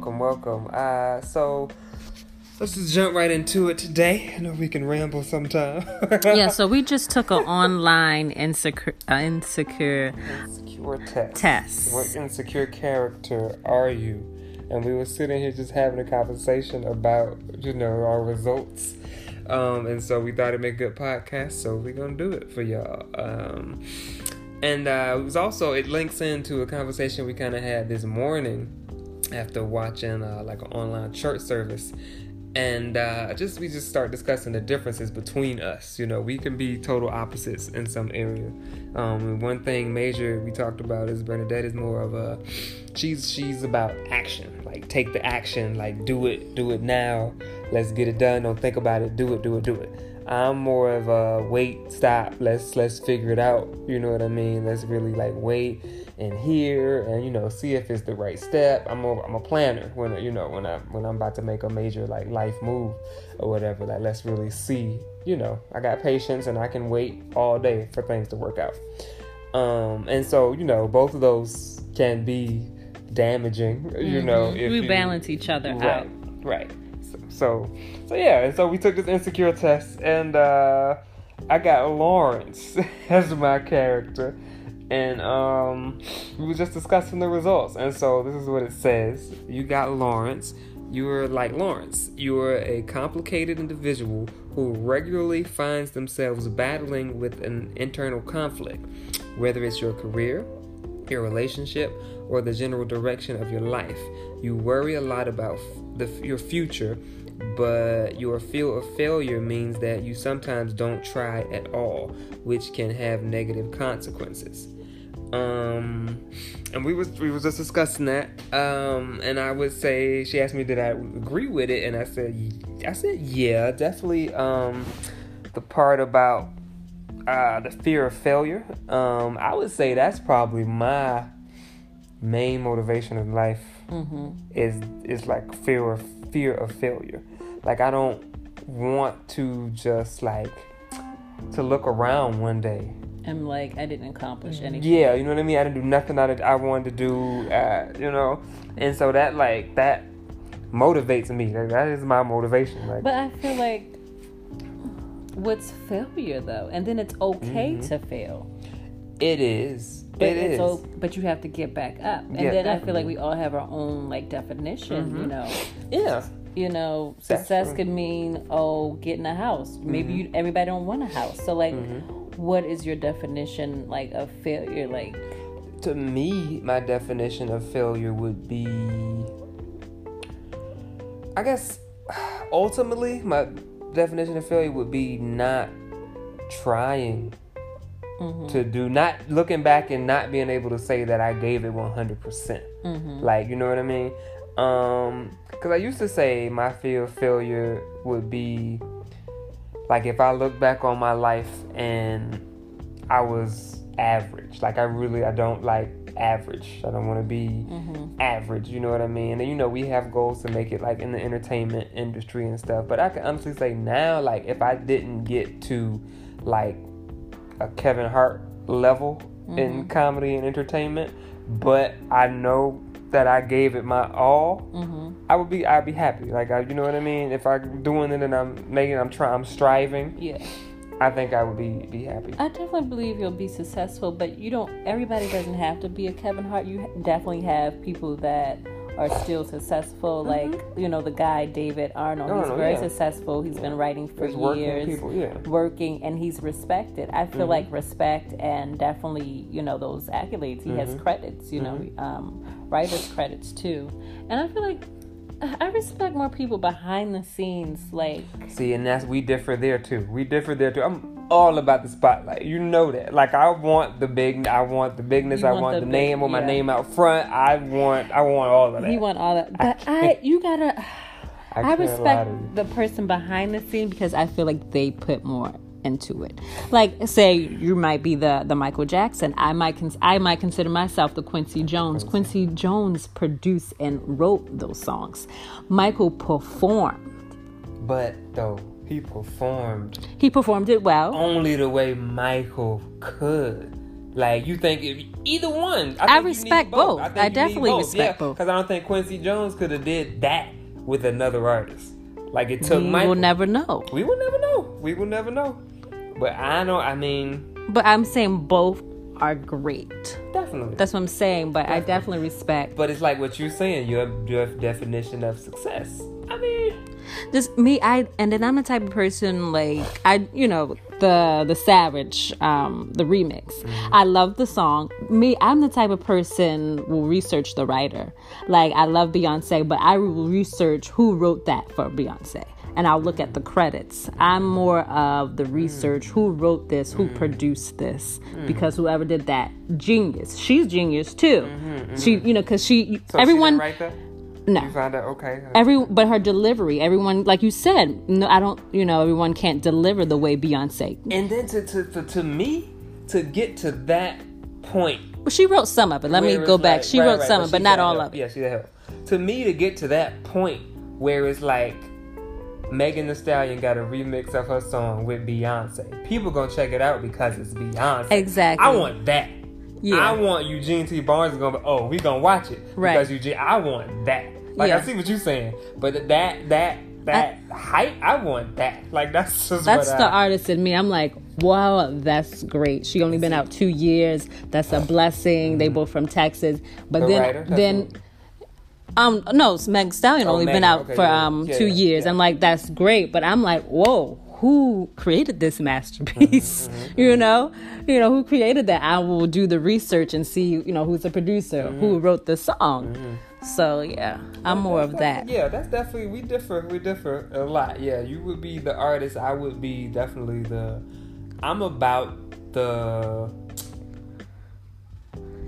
welcome, welcome. Uh, so let's just jump right into it today. I know we can ramble sometime. yeah, so we just took an online insecure, uh, insecure, insecure test. test. What insecure character are you? And we were sitting here just having a conversation about, you know, our results. Um, and so we thought it'd make a good podcast, so we're gonna do it for y'all. Um, and uh, it was also it links into a conversation we kind of had this morning after watching uh, like an online church service and uh, just we just start discussing the differences between us. You know, we can be total opposites in some area. Um, one thing major we talked about is Bernadette is more of a she's she's about action, like take the action, like do it, do it now. Let's get it done. Don't think about it. Do it, do it, do it. I'm more of a wait, stop. Let's let's figure it out. You know what I mean? Let's really like wait and hear and you know see if it's the right step. I'm a, I'm a planner when you know when I when I'm about to make a major like life move or whatever. Like let's really see. You know I got patience and I can wait all day for things to work out. Um, and so you know both of those can be damaging. Mm-hmm. You know if we balance each other right, out. Right. So, so yeah. And so we took this insecure test and. uh I got Lawrence as my character and um, we were just discussing the results. And so this is what it says: You got Lawrence. You are like Lawrence. You are a complicated individual who regularly finds themselves battling with an internal conflict, whether it's your career, your relationship, or the general direction of your life. You worry a lot about the, your future, but your fear of failure means that you sometimes don't try at all, which can have negative consequences. Um, and we was we was just discussing that. Um, and I would say she asked me did I agree with it, and I said I said yeah, definitely. Um, the part about uh, the fear of failure. Um, I would say that's probably my main motivation in life. Mm-hmm. Is is like fear of fear of failure. Like I don't want to just like to look around one day I'm like I didn't accomplish anything. Yeah, you know what I mean. I didn't do nothing that I wanted to do. Uh, you know, and so that like that motivates me. that is my motivation. Like, but I feel like what's failure though, and then it's okay mm-hmm. to fail. It is. But it is. But you have to get back up, and yeah, then definitely. I feel like we all have our own like definition. Mm-hmm. You know. Yeah you know success could mean oh getting a house maybe mm-hmm. you everybody don't want a house so like mm-hmm what is your definition like of failure like to me my definition of failure would be i guess ultimately my definition of failure would be not trying mm-hmm. to do not looking back and not being able to say that i gave it 100% mm-hmm. like you know what i mean um because i used to say my fear of failure would be like if I look back on my life and I was average, like I really I don't like average. I don't want to be mm-hmm. average. You know what I mean? And you know we have goals to make it like in the entertainment industry and stuff. But I can honestly say now, like if I didn't get to like a Kevin Hart level mm-hmm. in comedy and entertainment, but I know that I gave it my all, mm-hmm. I would be I'd be happy. Like I, you know what I mean? If I'm doing it and I'm making, I'm trying, I'm striving. Yeah. I think I would be be happy. I definitely believe you'll be successful, but you don't. Everybody doesn't have to be a Kevin Hart. You definitely have people that are still successful. Mm-hmm. Like you know the guy David Arnold. No, he's no, very yeah. successful. He's been writing for he's years, working, people, yeah. working, and he's respected. I feel mm-hmm. like respect and definitely you know those accolades. He mm-hmm. has credits. You know, mm-hmm. um, writers credits too, and I feel like I respect more people behind the scenes, like. See, and that's we differ there too. We differ there too. I'm all about the spotlight. You know that. Like I want the big. I want the bigness. I want, the, the big, name with yeah. my name out front. I want. I want all of that. You want all that, but I. I you gotta. I, I respect the person behind the scene because I feel like they put more into it. Like say you might be the the Michael Jackson. I might cons- I might consider myself the Quincy Jones. Quincy Jones produced and wrote those songs. Michael performed. But though he performed He performed it well. Only the way Michael could. Like you think if either one, I, I respect both. both. I, I definitely both. respect yeah, both because I don't think Quincy Jones could have did that with another artist. Like it took. We Michael. will never know. We will never know. We will never know. But I know. I mean. But I'm saying both are great. Definitely. That's what I'm saying. But definitely. I definitely respect. But it's like what you're saying. Your your definition of success. I mean. Just me, I and then I'm the type of person like I, you know, the the Savage, um, the remix. Mm-hmm. I love the song. Me, I'm the type of person will research the writer. Like I love Beyonce, but I will research who wrote that for Beyonce and I'll look at the credits. I'm more of the research who wrote this, who produced this, because whoever did that, genius. She's genius too. Mm-hmm, mm-hmm. She, you know, because she, so everyone. She no. You found out okay. Every but her delivery, everyone like you said, no, I don't. You know, everyone can't deliver the way Beyonce. And then to to to, to me to get to that point. Well, she wrote some of it. Let me go back. She right, wrote right, some, but, but not all help. of it. Yeah, she help. To me, to get to that point where it's like Megan Thee Stallion got a remix of her song with Beyonce. People gonna check it out because it's Beyonce. Exactly. I want that. Yeah. I want Eugene T. Barnes is gonna be, oh, we gonna watch it. Right. Because Eugene I want that. Like yeah. I see what you're saying. But that that that I, hype, I want that. Like that's That's the I, artist in me. I'm like, wow, that's great. She only been out two years. That's a blessing. Mm-hmm. They both from Texas. But the then writer, then um, no, Meg Stallion oh, only Meg, been out okay, for yeah. um yeah, two yeah, years. I'm like, that's great, but I'm like, whoa, who created this masterpiece? Mm-hmm, you know, you know who created that. I will do the research and see, you know, who's the producer, mm-hmm. who wrote the song. Mm-hmm. So yeah, I'm more of that. Yeah, that's definitely we differ. We differ a lot. Yeah, you would be the artist. I would be definitely the. I'm about the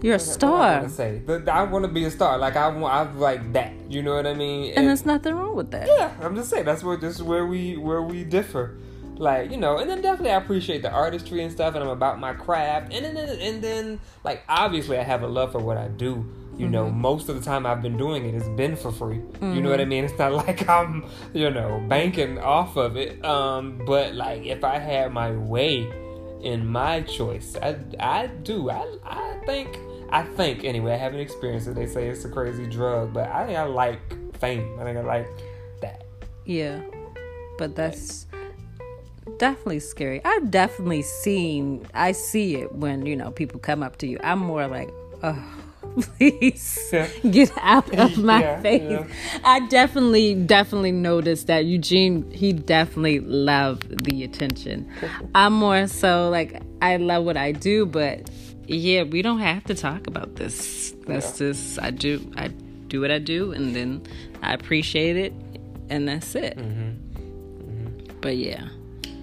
you're a star. I say, but I want to be a star. Like I want, I like that. You know what I mean? And, and there's nothing wrong with that. Yeah, I'm just saying that's where this is where we where we differ. Like you know, and then definitely I appreciate the artistry and stuff, and I'm about my craft, and then and then like obviously I have a love for what I do. You mm-hmm. know, most of the time I've been doing it, it's been for free. Mm-hmm. You know what I mm-hmm. mean? It's not like I'm, you know, banking off of it. Um, but like if I had my way in my choice, I I do. I I think I think anyway. I haven't experienced it. They say it's a crazy drug, but I think I like fame. I think I like that. Yeah, but that's definitely scary. I've definitely seen. I see it when you know people come up to you. I'm more like, oh please yeah. get out of my yeah, face. Yeah. I definitely, definitely noticed that Eugene, he definitely loved the attention. I'm more so like, I love what I do, but yeah, we don't have to talk about this. That's yeah. just I do I do what I do, and then I appreciate it, and that's it. Mm-hmm. Mm-hmm. But yeah,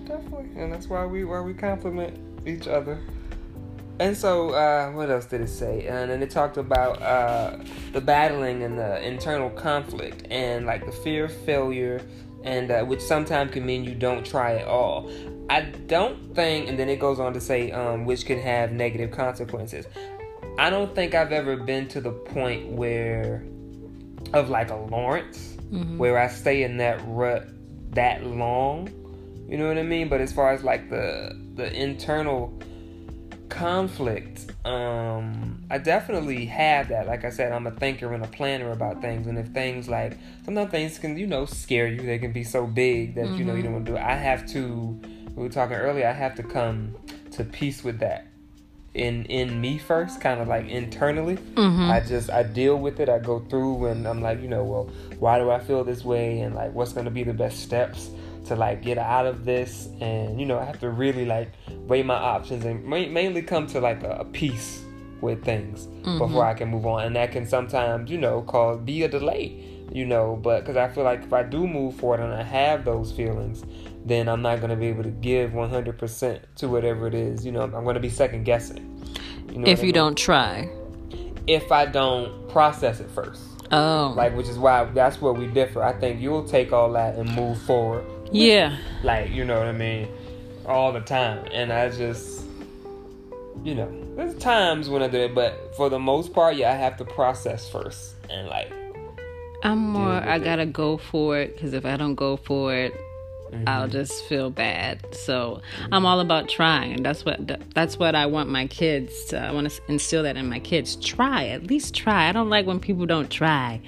definitely, and that's why we why we compliment each other. And so, uh, what else did it say? And then it talked about uh, the battling and the internal conflict, and like the fear of failure, and uh, which sometimes can mean you don't try at all. I don't think, and then it goes on to say, um, which can have negative consequences. I don't think I've ever been to the point where, of like a Lawrence, mm-hmm. where I stay in that rut that long. You know what I mean? But as far as like the the internal conflict, um, I definitely have that. Like I said, I'm a thinker and a planner about things, and if things like sometimes things can you know scare you, they can be so big that mm-hmm. you know you don't want to do it. I have to we were talking earlier, I have to come to peace with that in in me first, kind of like internally. Mm-hmm. I just I deal with it. I go through and I'm like, you know, well, why do I feel this way, and like what's gonna be the best steps to like get out of this, and you know, I have to really like weigh my options and ma- mainly come to like a, a peace with things mm-hmm. before I can move on, and that can sometimes, you know, cause be a delay you know but because i feel like if i do move forward and i have those feelings then I'm not going to be able to give 100% to whatever it is. You know, I'm going to be second guessing. You know if you I mean? don't try. If I don't process it first. Oh. Like, which is why that's where we differ. I think you'll take all that and move forward. Yeah. Like, you know what I mean? All the time. And I just, you know, there's times when I do it, but for the most part, yeah, I have to process first. And like, I'm more, I gotta go for it because if I don't go for it, mm-hmm. I'll just feel bad. So I'm all about trying. And that's what that's what I want my kids. To, I want to instill that in my kids. Try at least try. I don't like when people don't try.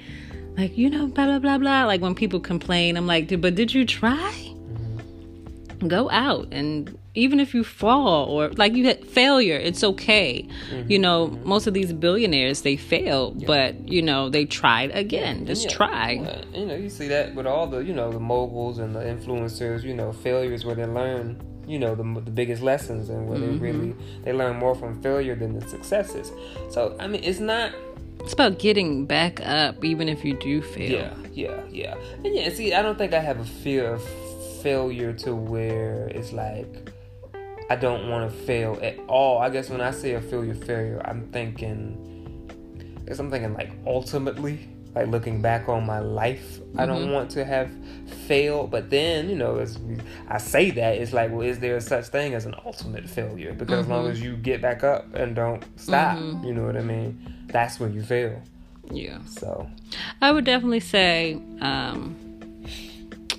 Like you know, blah blah blah blah. Like when people complain, I'm like, but did you try? Mm-hmm. Go out and even if you fall or like you had failure, it's okay. Mm-hmm. You know, mm-hmm. most of these billionaires they fail, yeah. but you know they tried again. Just yeah. try. Yeah. You know, you see that with all the you know the moguls and the influencers. You know, failures where they learn you know the, the biggest lessons and where mm-hmm. they really they learn more from failure than the successes. So I mean, it's not. It's about getting back up, even if you do fail. Yeah, yeah, yeah, and yeah. See, I don't think I have a fear of failure to where it's like I don't want to fail at all. I guess when I say a failure, failure, I'm thinking, I guess I'm thinking like ultimately, like looking back on my life, mm-hmm. I don't mm-hmm. want to have failed. But then, you know, as I say that, it's like, well, is there such thing as an ultimate failure? Because mm-hmm. as long mm-hmm. as you get back up and don't stop, mm-hmm. you know what I mean? That's when you fail. Yeah. So, I would definitely say, um,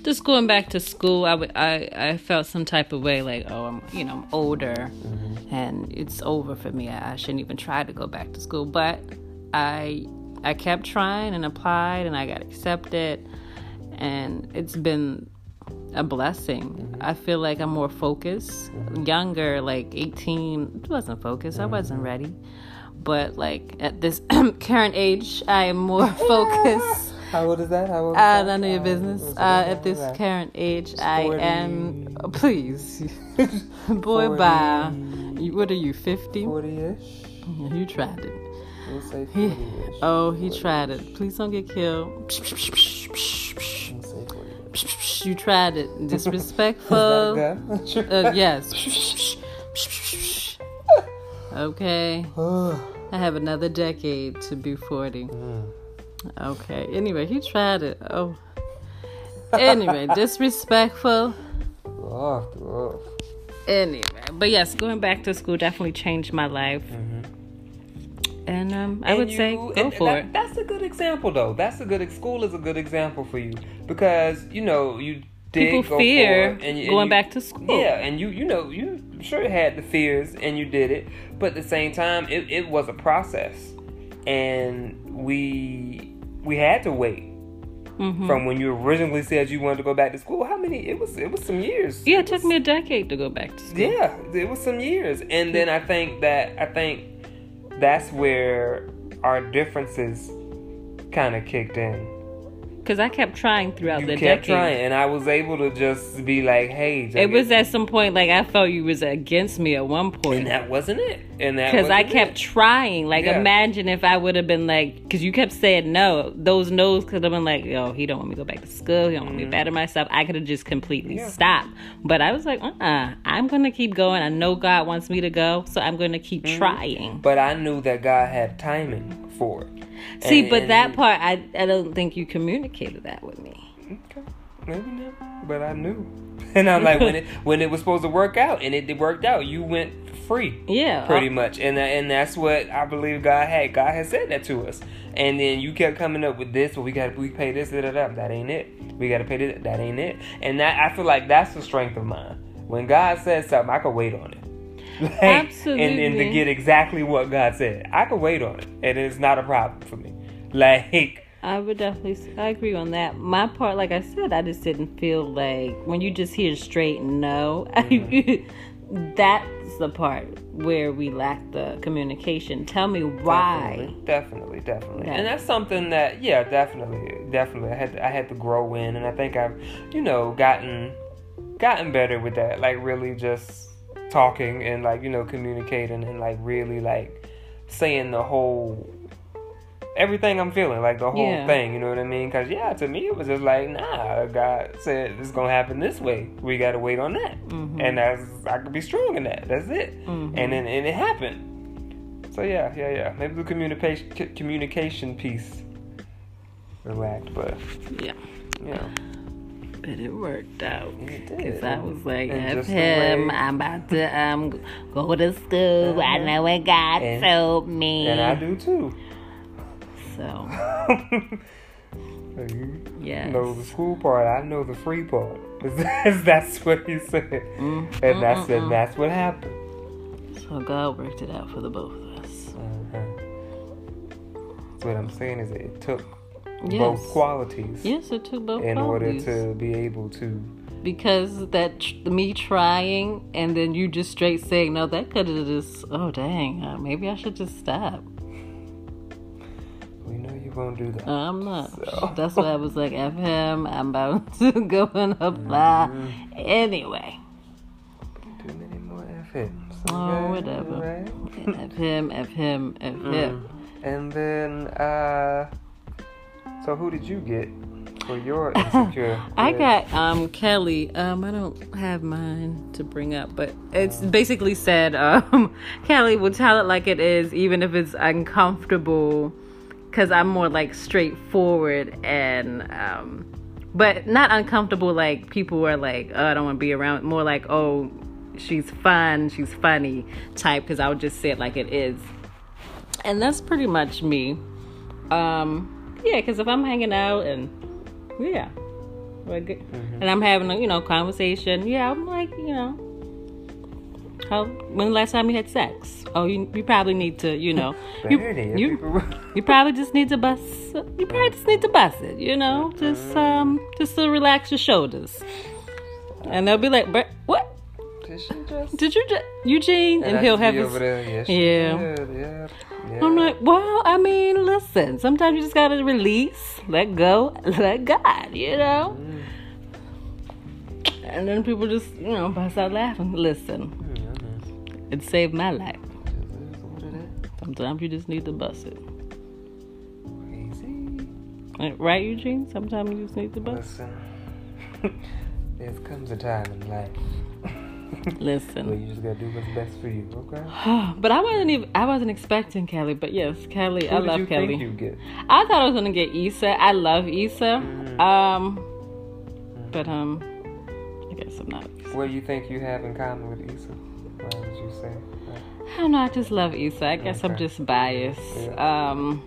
just going back to school, I, I, I felt some type of way like, oh, I'm, you know, I'm older mm-hmm. and it's over for me. I, I shouldn't even try to go back to school. But I, I kept trying and applied and I got accepted. And it's been a blessing. I feel like I'm more focused. Younger, like 18, wasn't focused. I wasn't ready. But like at this current age, I am more focused. How old is that? How old is uh, that? None of your business. Uh, at this current age, I am. Oh, please, boy, 40, bye. What are you? Fifty? Forty-ish. You tried it. We'll say 40 He, oh, he tried it. Please don't get killed. You tried it. Disrespectful. uh, yes. okay. I have another decade to be 40. Mm. Okay. Anyway, he tried it. Oh. Anyway, disrespectful. Anyway, but yes, going back to school definitely changed my life. Mm-hmm. And um, I and would you, say go for that, it. That's a good example, though. That's a good school is a good example for you because you know you people fear and, and going you, back to school. Yeah, and you you know you sure had the fears and you did it, but at the same time it, it was a process, and we we had to wait. Mm-hmm. From when you originally said you wanted to go back to school, how many? It was it was some years. Yeah, it, it took me a decade to go back to school. Yeah, it was some years, and then I think that I think that's where our differences kind of kicked in because I kept trying throughout you the kept decade. trying, and I was able to just be like, "Hey." It was at some point like I felt you was against me at one point, and that wasn't it. And that because I kept it. trying. Like, yeah. imagine if I would have been like, because you kept saying no. Those no's could have been like, "Yo, he don't want me to go back to school. He don't want me to mm-hmm. better myself." I could have just completely yeah. stopped. But I was like, "Uh, uh-uh, I'm gonna keep going. I know God wants me to go, so I'm gonna keep mm-hmm. trying." But I knew that God had timing for it. See, and, but that part, I I don't think you communicated that with me. Okay, maybe not, but I knew, and I'm like when it when it was supposed to work out, and it, it worked out. You went free, yeah, pretty much, and uh, and that's what I believe God had. God has said that to us, and then you kept coming up with this. Well, we got we pay this, that, that, that ain't it. We got to pay this, that ain't it. And that I feel like that's the strength of mine. When God says something, I can wait on it. Like, Absolutely. And, and to get exactly what God said. I can wait on it. And it's not a problem for me. Like I would definitely I agree on that. My part, like I said, I just didn't feel like when you just hear straight no, mm-hmm. that's the part where we lack the communication. Tell me why. Definitely, definitely, definitely. Yeah. And that's something that yeah, definitely, definitely. I had to, I had to grow in, and I think I've you know gotten gotten better with that. Like really just talking and like you know communicating and like really like saying the whole everything I'm feeling, like the whole yeah. thing. You know what I mean? Because yeah, to me it was just like, nah. God said it's gonna happen this way. We gotta wait on that, mm-hmm. and that's I could be strong in that. That's it. Mm-hmm. And then and it happened. So yeah, yeah, yeah. Maybe the communication communication piece relaxed, but yeah, yeah. But it worked out. Because I was like, F him, I'm about to um go to school. Uh-huh. I know what God and, told me. And I do too. So. yeah. know the school part. I know the free part. that's what he said, mm, and that's and that's what happened. So God worked it out for the both of us. Uh-huh. So what I'm saying is it took yes. both qualities. Yes, it took both in qualities. order to be able to. Because that me trying and then you just straight saying no, that could have just oh dang, uh, maybe I should just stop We know you won't do that. I'm not. So. That's why I was like, F him. I'm about to go and apply mm-hmm. anyway. Too many more F him. So oh, whatever. Right? F him, F him, F mm. him. And then, uh, so who did you get? for your insecure. I got um Kelly. Um, I don't have mine to bring up, but it's basically said um Kelly will tell it like it is, even if it's uncomfortable because I'm more like straightforward and um, but not uncomfortable like people are like oh, I don't want to be around. More like oh she's fun, she's funny type because I would just say it like it is, and that's pretty much me. Um, yeah, because if I'm hanging out and yeah, like, mm-hmm. and I'm having a you know conversation, yeah, I'm like you know how when the last time you had sex? Oh, you, you probably need to, you know, you, you, you probably just need to bust. You probably just need to bust it, you know, just um, just to relax your shoulders. And they'll be like, "But what? Did just? Did you just Eugene?" And, and he'll have his, yeah, yeah. yeah. Yeah. I'm like, well, I mean, listen. Sometimes you just gotta release, let go, let God, you know. Mm. And then people just, you know, bust out laughing. Listen, it saved my life. Sometimes you just need to bust it. Crazy. Right, Eugene? Sometimes you just need to bust. Listen, there comes a time in life. Listen. Where you just gotta do what's best for you, okay? but I wasn't even I wasn't expecting Kelly, but yes, Kelly, Who I love Kelly. I thought I was gonna get Issa. I love Issa. Mm-hmm. Um mm-hmm. but um I guess I'm not. What do you think you have in common with Issa? Why would you say? I don't know. I just love Issa. I guess okay. I'm just biased. Yeah. Um,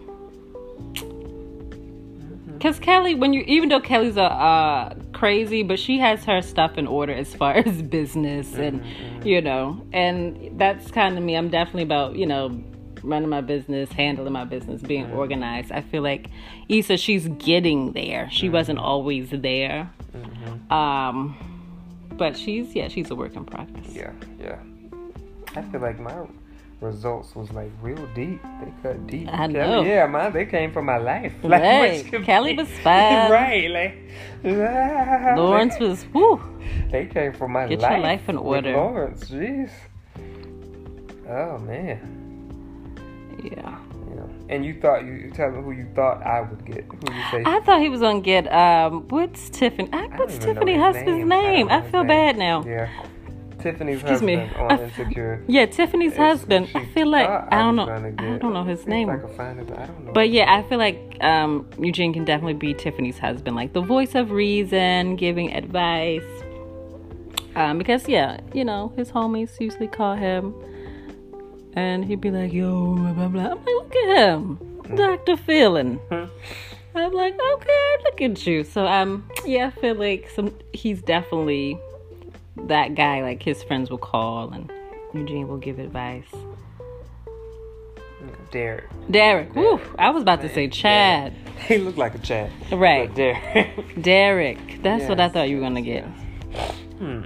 because Kelly, when you even though Kelly's a uh, crazy, but she has her stuff in order as far as business and mm-hmm. you know, and that's kind of me. I'm definitely about you know running my business, handling my business, being mm-hmm. organized. I feel like Issa, she's getting there. She mm-hmm. wasn't always there. Mm-hmm. Um, but she's yeah, she's a work in progress. Yeah, yeah. I feel like my results was like real deep. They cut deep. I know. yeah, man, they came from my life. Like, right. Kelly was fine. right. Like Lawrence was whoo. They came from my Get life. Get your life in order. Lawrence, jeez. Oh man. Yeah. And you thought you, you tell me who you thought I would get. Who you say? I thought he was gonna get um what's Tiffany? What's Tiffany husband's name? name? I, I feel name. bad now. Yeah. Tiffany's Excuse husband me. on Insecure. Yeah, Tiffany's it's, husband. I feel like I, don't know. I don't know his name. Know. But yeah, I feel like um, Eugene can definitely be Tiffany's husband, like the voice of reason, giving advice. Um, because yeah, you know his homies usually call him, and he'd be like, "Yo, blah blah blah." I'm like, "Look at him, mm. Doctor Feeling." I'm like, "Okay, look at you." So um, yeah, I feel like some he's definitely that guy, like his friends will call and Eugene will give advice. Derek. Derek. Woo! I was about to say Chad. He looked like a Chad. Right. Derek. Derek. That's yes, what I thought you were gonna get. Hmm.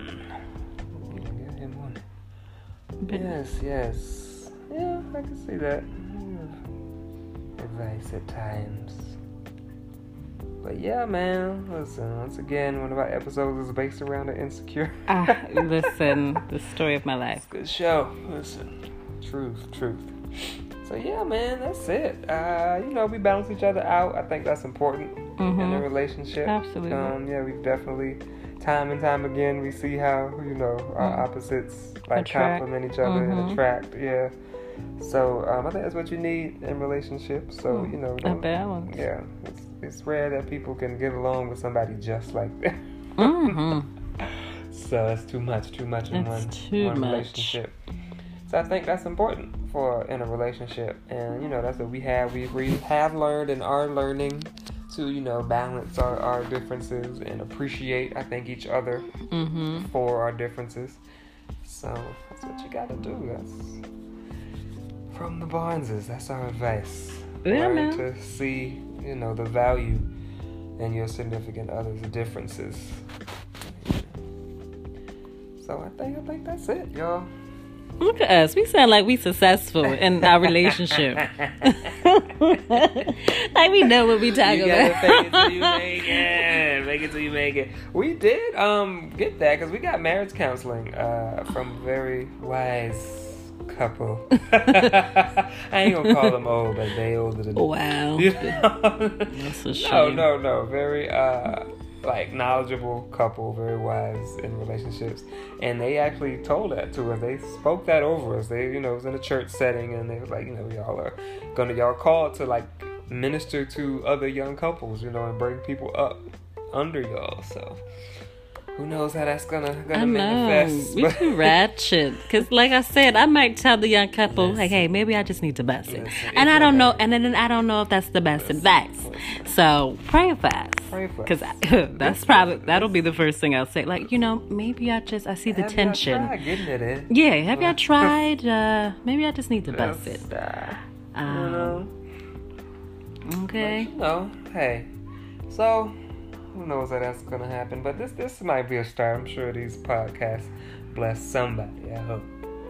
Yes, yes. Yeah, I can see that. Advice at times. But yeah, man. Listen, once again, one of our episodes is based around the insecure. ah, listen, the story of my life. good show. Listen, truth, truth. So yeah, man, that's it. Uh, you know, we balance each other out. I think that's important mm-hmm. in a relationship. Absolutely. Um, yeah, we've definitely time and time again we see how you know our mm. opposites like attract. complement each other mm-hmm. and attract. Yeah. So um, I think that's what you need in relationships. So mm, you know, a balance. Yeah, it's, it's rare that people can get along with somebody just like that. Mm-hmm. so it's too much, too much in one, too one much. relationship. So I think that's important for in a relationship, and you know that's what we have. We we have learned and are learning to you know balance our, our differences and appreciate I think each other mm-hmm. for our differences. So that's what you gotta do. That's from the Barneses. That's our advice. Yeah, Learn man. to see you know the value in your significant other's differences. So I think I think that's it, y'all. Look at us. We sound like we successful in our relationship. like we know what we talking you about. fake it till you make it. Make it till you make it. We did um get that because we got marriage counseling uh, from very wise couple. I ain't gonna call them old, but they older than me. Wow. You know? That's a no, shame. no, no. Very uh like knowledgeable couple, very wise in relationships, and they actually told that to us. They spoke that over us. They, you know, it was in a church setting, and they was like, you know, y'all are gonna y'all called to like minister to other young couples, you know, and bring people up under y'all. So who knows how that's gonna gonna I know. manifest? We too ratchet. Because, like I said, I might tell the young couple, Listen. like, hey, maybe I just need to bust it. Listen, and I don't know, and then I don't know if that's the best Listen, advice. So pray for us. Pray for Because us. that's probably, that'll be the first thing I'll say. Like, you know, maybe I just, I see the Have tension. tried getting it in. Yeah, have y'all tried? Uh, maybe I just need to bust it. Uh, Um, okay. But, you know, hey. So, who knows how that's gonna happen? But this this might be a start. I'm sure these podcasts bless somebody. I hope.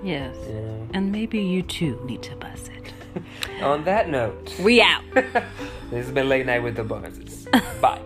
Yes. You know. And maybe you too need to bust it. On that note, We out. this has been late night with the Barneses. Bye.